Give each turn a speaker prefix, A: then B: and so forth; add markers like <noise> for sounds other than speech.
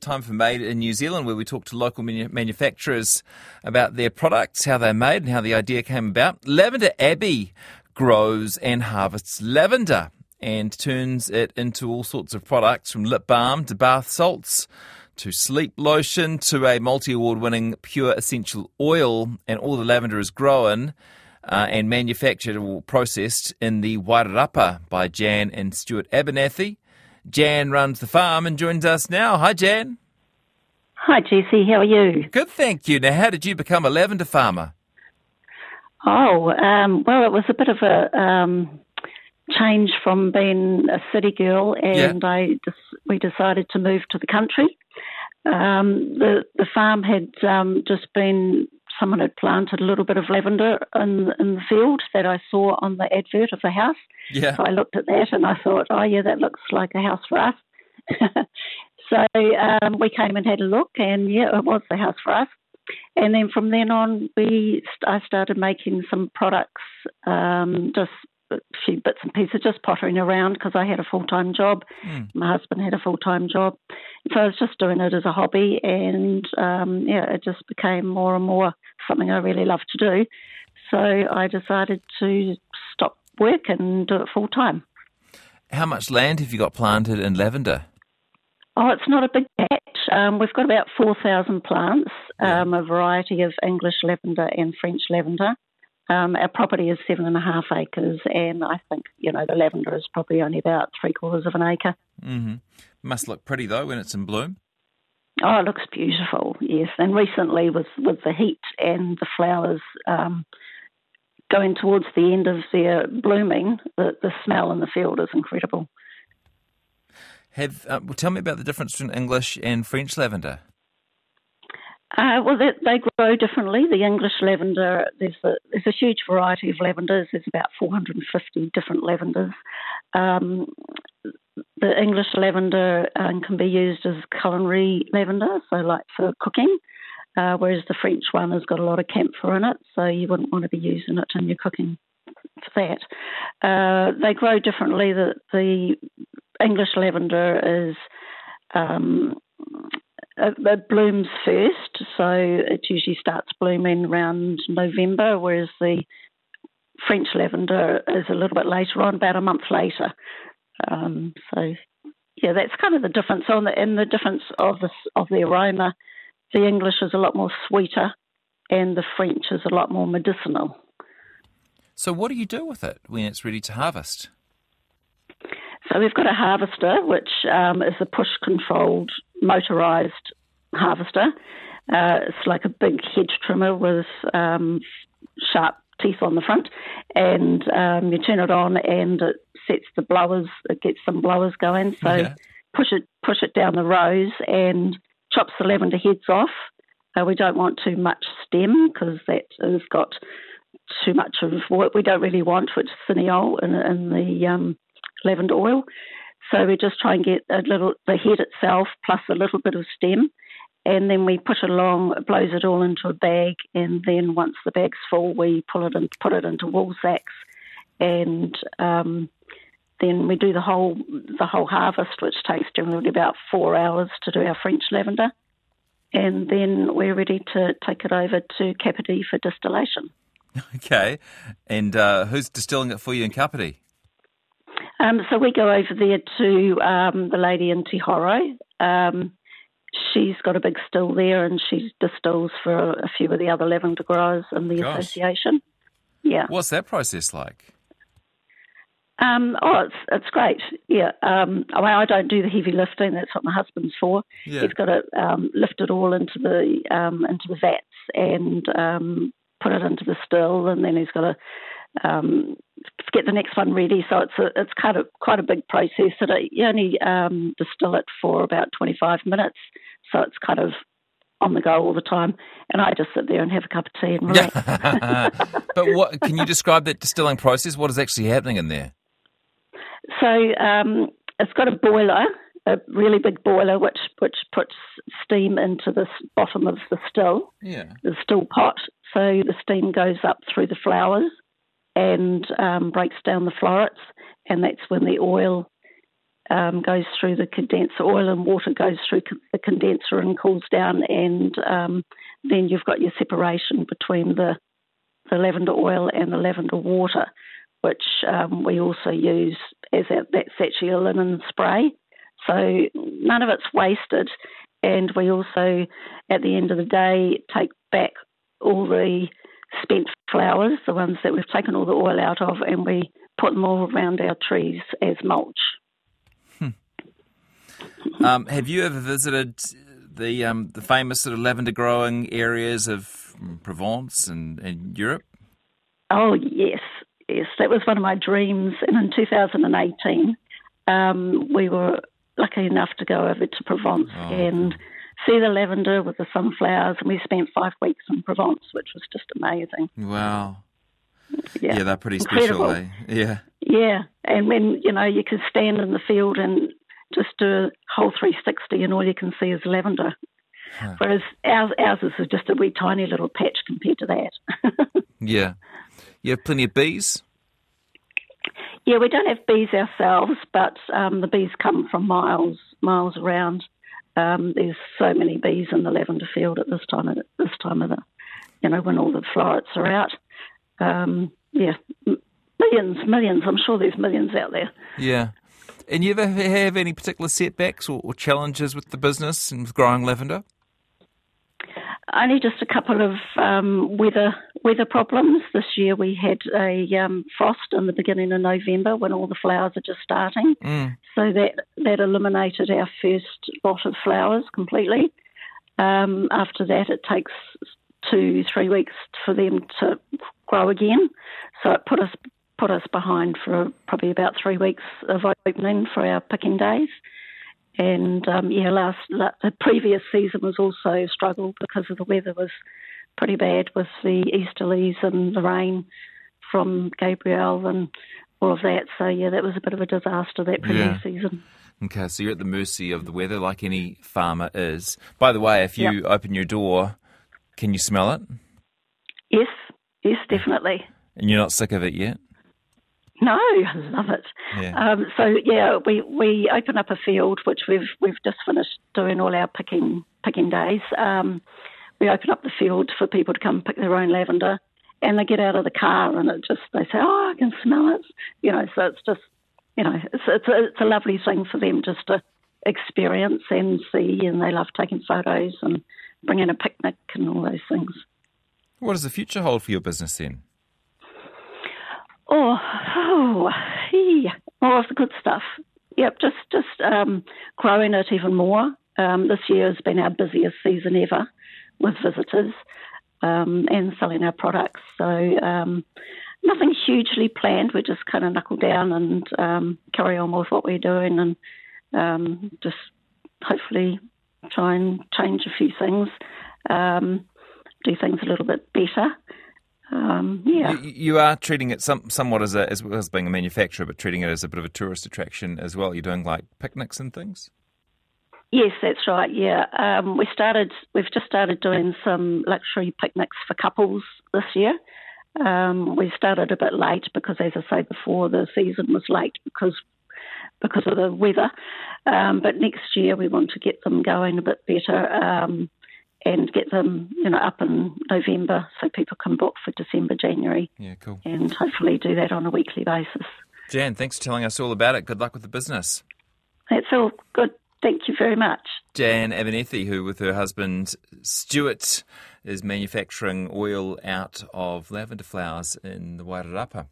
A: time for Made in New Zealand, where we talk to local manu- manufacturers about their products, how they're made, and how the idea came about. Lavender Abbey grows and harvests lavender and turns it into all sorts of products from lip balm to bath salts to sleep lotion to a multi award winning pure essential oil. And all the lavender is grown uh, and manufactured or processed in the Wairarapa by Jan and Stuart Abernethy. Jan runs the farm and joins us now. Hi, Jan.
B: Hi, Jesse. How are you?
A: Good, thank you. Now, how did you become a lavender farmer?
B: Oh, um, well, it was a bit of a um, change from being a city girl, and yeah. I just, we decided to move to the country. Um, the the farm had um, just been someone had planted a little bit of lavender in in the field that I saw on the advert of the house.
A: Yeah.
B: So I looked at that and I thought, oh yeah, that looks like a house for us. <laughs> so um, we came and had a look, and yeah, it was the house for us. And then from then on, we I started making some products, um, just few bits and pieces, just pottering around because I had a full time job. Mm. My husband had a full time job, so I was just doing it as a hobby, and um, yeah, it just became more and more something I really love to do. So I decided to stop work and do it full time.
A: How much land have you got planted in lavender?
B: Oh, it's not a big patch. Um, we've got about 4,000 plants, um, a variety of English lavender and French lavender. Um, our property is seven and a half acres, and I think you know the lavender is probably only about three quarters of an acre.
A: Mm-hmm. Must look pretty though when it's in bloom.
B: Oh, it looks beautiful. Yes, and recently with with the heat and the flowers um, going towards the end of their blooming, the, the smell in the field is incredible.
A: Have uh, well, tell me about the difference between English and French lavender.
B: Uh, well, they, they, grow differently. The English lavender, there's a, there's a huge variety of lavenders. There's about 450 different lavenders. Um, the English lavender um, can be used as culinary lavender, so like for cooking, uh, whereas the French one has got a lot of camphor in it, so you wouldn't want to be using it in your cooking for that. Uh, they grow differently. The, the English lavender is um, it, it, blooms first, so it usually starts blooming around November, whereas the French lavender is a little bit later on, about a month later. Um, so, yeah, that's kind of the difference. On the in the difference of the of the aroma, the English is a lot more sweeter, and the French is a lot more medicinal.
A: So, what do you do with it when it's ready to harvest?
B: So we've got a harvester, which um, is a push-controlled motorised harvester. Uh, it's like a big hedge trimmer with um, sharp teeth on the front, and um, you turn it on, and it sets the blowers. It gets some blowers going. So push it push it down the rows and chops the lavender heads off. Uh, we don't want too much stem because that has got too much of what we don't really want, which is cineol in, in the um, lavender oil. So we just try and get a little the head itself plus a little bit of stem, and then we put it along, it blows it all into a bag, and then once the bag's full, we pull it and put it into wool sacks, and um, then we do the whole the whole harvest, which takes generally about four hours to do our French lavender, and then we're ready to take it over to Kapiti for distillation. <laughs>
A: Okay, and uh, who's distilling it for you in Kapiti?
B: Um, so we go over there to um, the lady in Te Um, she's got a big still there, and she distills for a few of the other lavender growers in the Gosh. association. Yeah.
A: What's that process like?
B: Um, oh, it's it's great. Yeah. Um, I, mean, I don't do the heavy lifting. That's what my husband's for. Yeah. He's got to um, lift it all into the um, into the vats and um, put it into the still, and then he's got to um, get the next one ready. So it's a, it's kind of quite a big process. So you only um, distill it for about 25 minutes. So it's kind of on the go all the time, and I just sit there and have a cup of tea and relax. <laughs>
A: but what can you describe that distilling process? What is actually happening in there?
B: So um, it's got a boiler, a really big boiler, which which puts steam into the bottom of the still,
A: yeah.
B: the still pot. So the steam goes up through the flowers and um, breaks down the florets, and that's when the oil um, goes through the condenser, oil and water goes through the condenser and cools down, and um, then you've got your separation between the, the lavender oil and the lavender water, which um, we also use as a, that's actually a linen spray. So none of it's wasted, and we also, at the end of the day, take back all the spent flowers, the ones that we've taken all the oil out of, and we put them all around our trees as mulch.
A: Um, have you ever visited the um, the famous sort of lavender growing areas of Provence and, and Europe?
B: Oh yes, yes, that was one of my dreams. And in 2018, um, we were lucky enough to go over to Provence oh. and see the lavender with the sunflowers, and we spent five weeks in Provence, which was just amazing.
A: Wow. Yeah, yeah they're pretty Incredible. special, eh? Yeah.
B: Yeah, and when you know you can stand in the field and just do a whole 360 and all you can see is lavender. Huh. Whereas ours, ours is just a wee tiny little patch compared to that. <laughs>
A: yeah. You have plenty of bees?
B: Yeah, we don't have bees ourselves, but um, the bees come from miles, miles around. Um, there's so many bees in the lavender field at this time of this time of the, you know, when all the florets are out. Um, yeah, millions, millions. I'm sure there's millions out there.
A: Yeah. And you ever have any particular setbacks or, or challenges with the business and with growing lavender?
B: Only just a couple of um, weather weather problems. This year we had a um, frost in the beginning of November when all the flowers are just starting, mm. so that that eliminated our first lot of flowers completely. Um, after that, it takes two three weeks for them to grow again, so it put us put us behind for probably about three weeks of opening for our picking days. And um, yeah, last the previous season was also a struggle because of the weather was pretty bad with the easterlies and the rain from Gabrielle and all of that. So yeah, that was a bit of a disaster that previous yeah. season.
A: Okay, so you're at the mercy of the weather, like any farmer is. By the way, if you yep. open your door, can you smell it?
B: Yes, yes, definitely.
A: And you're not sick of it yet?
B: No, I love it. Yeah. Um, so yeah, we, we open up a field which we've we've just finished doing all our picking picking days. Um, we open up the field for people to come pick their own lavender, and they get out of the car and it just they say, "Oh, I can smell it," you know. So it's just you know, it's it's a, it's a lovely thing for them just to experience and see, and they love taking photos and bringing a picnic and all those things.
A: What does the future hold for your business then?
B: Oh, oh, yeah. all of the good stuff. Yep, just just um, growing it even more. Um, this year has been our busiest season ever with visitors um, and selling our products. So um, nothing hugely planned. We just kind of knuckle down and um, carry on with what we're doing, and um, just hopefully try and change a few things, do things a little bit better um, yeah.
A: You, you, are treating it some, somewhat as, a, as well as being a manufacturer, but treating it as a bit of a tourist attraction as well. You're doing like picnics and things.
B: Yes, that's right. Yeah, um, we started. We've just started doing some luxury picnics for couples this year. Um, we started a bit late because, as I say before, the season was late because because of the weather. Um, but next year we want to get them going a bit better. Um, and get them, you know, up in November so people can book for December, January.
A: Yeah, cool.
B: And hopefully do that on a weekly basis.
A: Jan, thanks for telling us all about it. Good luck with the business.
B: That's all good. Thank you very much.
A: Jan Abernethy, who with her husband Stuart is manufacturing oil out of lavender flowers in the Wairarapa.